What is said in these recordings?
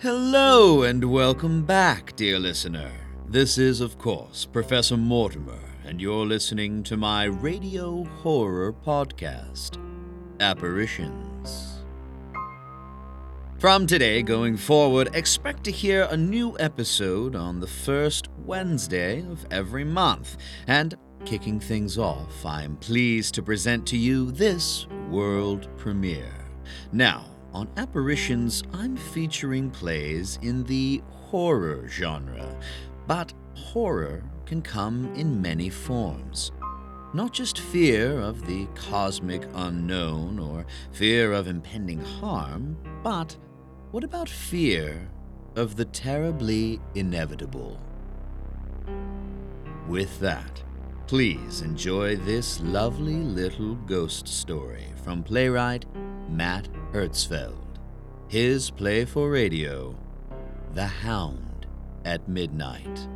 Hello and welcome back, dear listener. This is, of course, Professor Mortimer, and you're listening to my radio horror podcast, Apparitions. From today going forward, expect to hear a new episode on the first Wednesday of every month. And kicking things off, I'm pleased to present to you this world premiere. Now, on Apparitions, I'm featuring plays in the horror genre, but horror can come in many forms. Not just fear of the cosmic unknown or fear of impending harm, but what about fear of the terribly inevitable? With that, please enjoy this lovely little ghost story from playwright Matt Hertzfeld. His play for radio, The Hound at Midnight.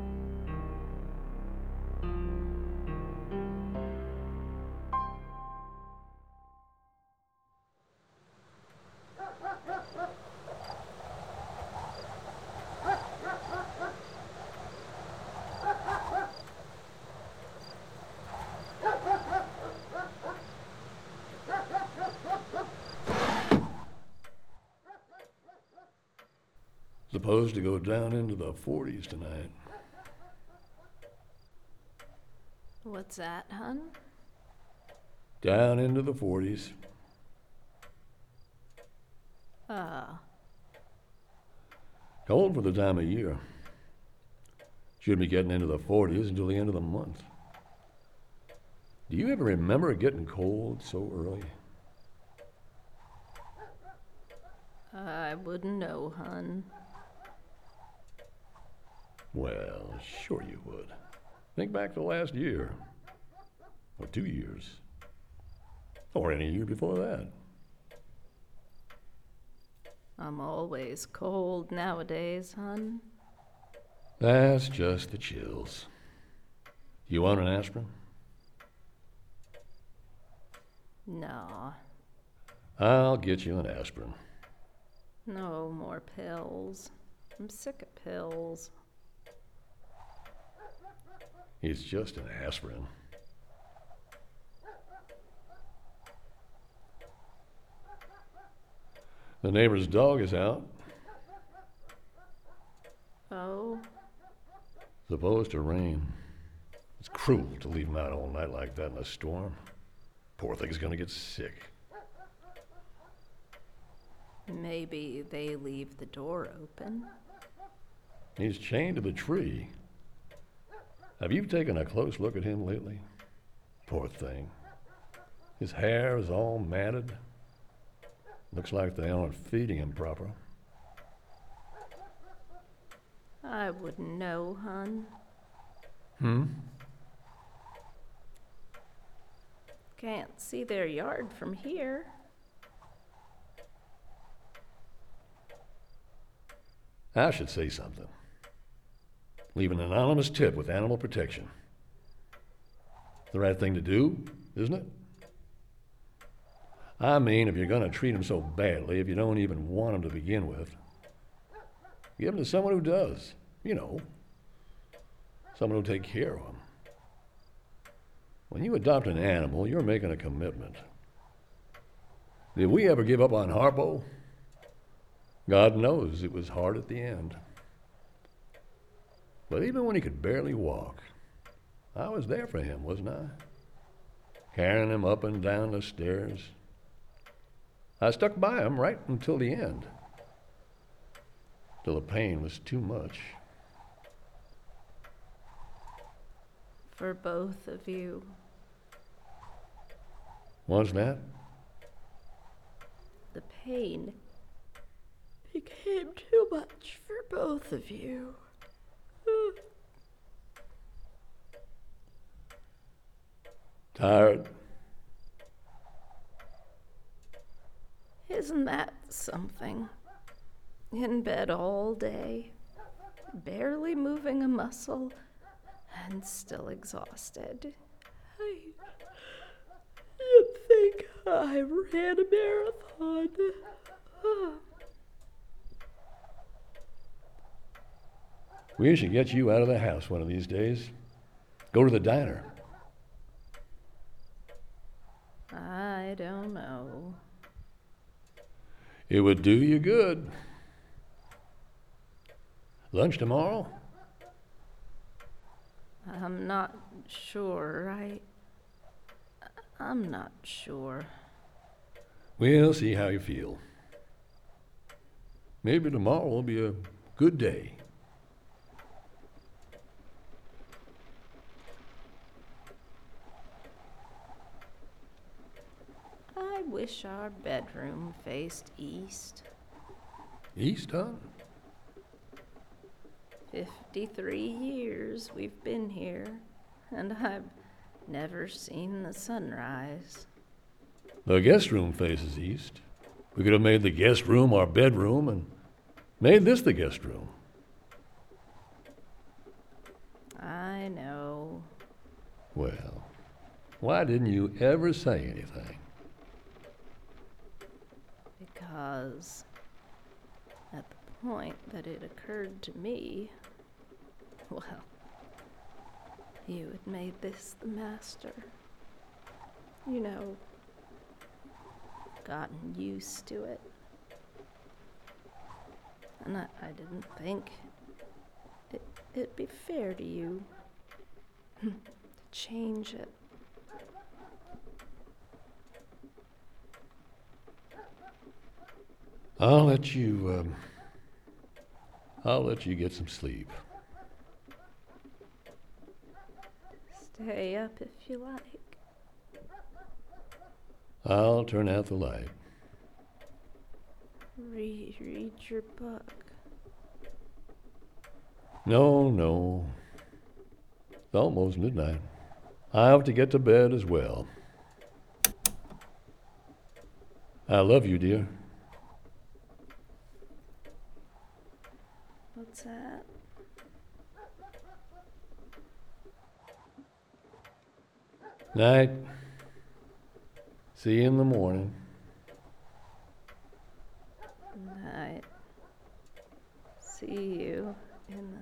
Supposed to go down into the 40s tonight. What's that, hun? Down into the 40s. Uh, Cold for the time of year. Shouldn't be getting into the 40s until the end of the month. Do you ever remember it getting cold so early? I wouldn't know, hun. Well, sure you would. Think back to last year. Or two years. Or any year before that. I'm always cold nowadays, hun. That's just the chills. You want an aspirin? No, I'll get you an aspirin. no more pills. I'm sick of pills. It's just an aspirin. The neighbor's dog is out. Oh, Supposed to rain. It's cruel to leave him out all night like that in a storm. Poor thing's gonna get sick. maybe they leave the door open. He's chained to the tree. Have you taken a close look at him lately? Poor thing. His hair is all matted. Looks like they aren't feeding him proper. I wouldn't know, hon. Hmm? Can't see their yard from here. I should say something. Leave an anonymous tip with animal protection. The right thing to do, isn't it? I mean, if you're going to treat him so badly, if you don't even want him to begin with, give him to someone who does. You know, someone who'll take care of him. When you adopt an animal, you're making a commitment. Did we ever give up on Harpo? God knows it was hard at the end. But even when he could barely walk, I was there for him, wasn't I? Carrying him up and down the stairs. I stuck by him right until the end, till the pain was too much. For both of you. Was that? The pain became too much for both of you. Tired? Isn't that something? In bed all day, barely moving a muscle, and still exhausted. I. You'd think I ran a marathon. We should get you out of the house one of these days. Go to the diner. I don't know. It would do you good. Lunch tomorrow? I'm not sure. I. I'm not sure. We'll see how you feel. Maybe tomorrow will be a good day. I wish our bedroom faced east. East, huh? 53 years we've been here, and I've never seen the sunrise. The guest room faces east. We could have made the guest room our bedroom and made this the guest room. I know. Well, why didn't you ever say anything? Because at the point that it occurred to me, well, you had made this the master. You know, gotten used to it. And I, I didn't think it, it'd be fair to you to change it. I'll let you, um, I'll let you get some sleep. Stay up if you like. I'll turn out the light. Read, read your book. No, no. It's almost midnight. I have to get to bed as well. I love you, dear. What's that? Night. See you in the morning. Night. See you in the.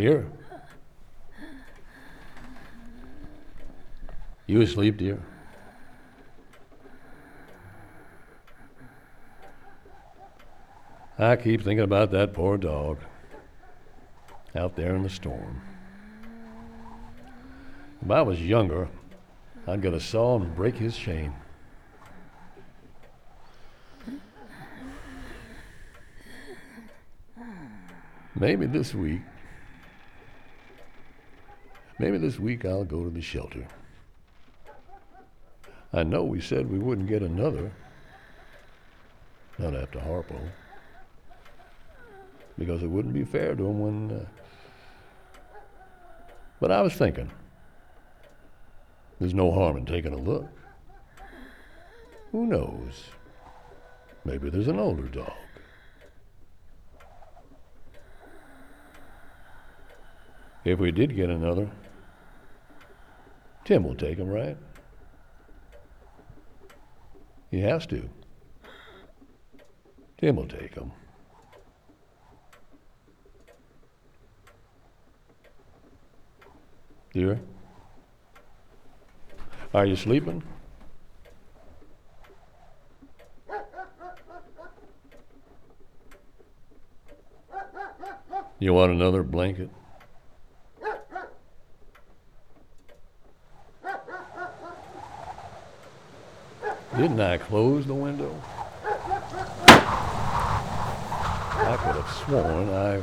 Dear? You asleep, dear? I keep thinking about that poor dog out there in the storm. If I was younger, I'd get a saw and break his chain. Maybe this week, maybe this week I'll go to the shelter. I know we said we wouldn't get another, not after Harpo, because it wouldn't be fair to him when. Uh, but I was thinking, there's no harm in taking a look. Who knows? Maybe there's an older dog. If we did get another, Tim will take him, right? He has to. Tim will take him. Dear? Are you sleeping? You want another blanket? Didn't I close the window? I could have sworn I.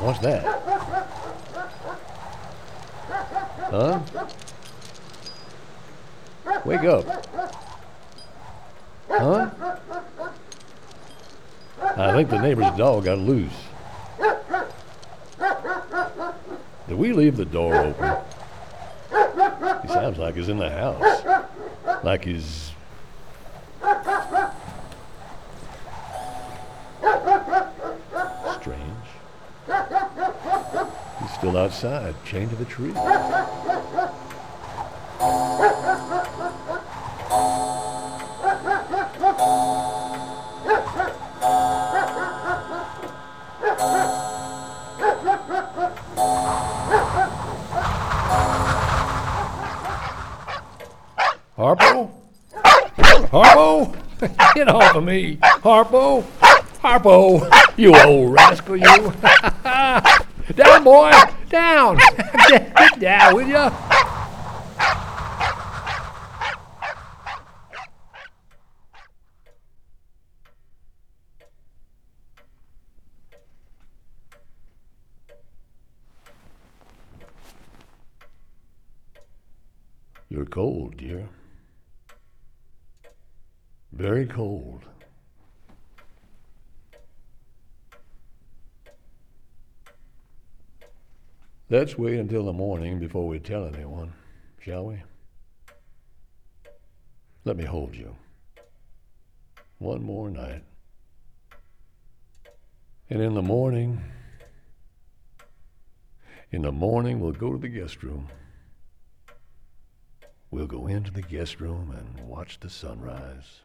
What's that? Huh? Wake up. Huh? I think the neighbor's dog got loose. Did we leave the door open? He sounds like he's in the house. Like he's. Strange. He's still outside, chained to the tree. Off of me. Harpo? Harpo, you old rascal, you. down, boy. Down. Get down, will you? You're cold, dear. Very cold. Let's wait until the morning before we tell anyone, shall we? Let me hold you. One more night. And in the morning, in the morning, we'll go to the guest room. We'll go into the guest room and watch the sunrise.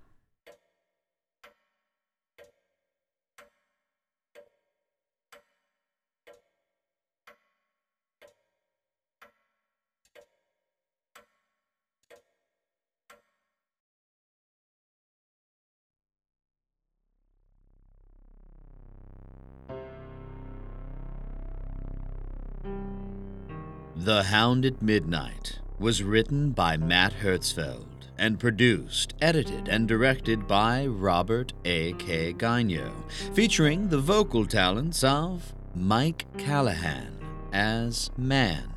The Hound at Midnight was written by Matt Hertzfeld and produced, edited, and directed by Robert A. K. Gonyo, featuring the vocal talents of Mike Callahan as Man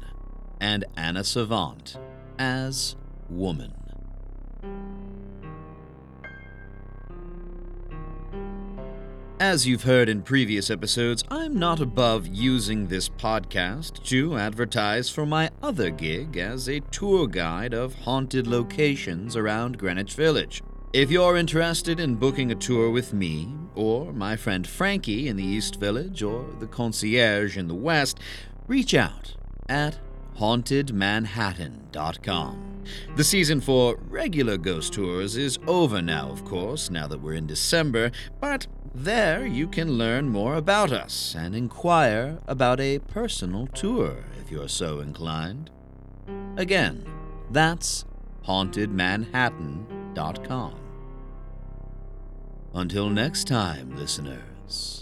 and Anna Savant as Woman. As you've heard in previous episodes, I'm not above using this podcast to advertise for my other gig as a tour guide of haunted locations around Greenwich Village. If you're interested in booking a tour with me, or my friend Frankie in the East Village, or the concierge in the West, reach out at hauntedmanhattan.com. The season for regular ghost tours is over now, of course, now that we're in December, but there you can learn more about us and inquire about a personal tour if you're so inclined. Again, that's hauntedmanhattan.com. Until next time, listeners.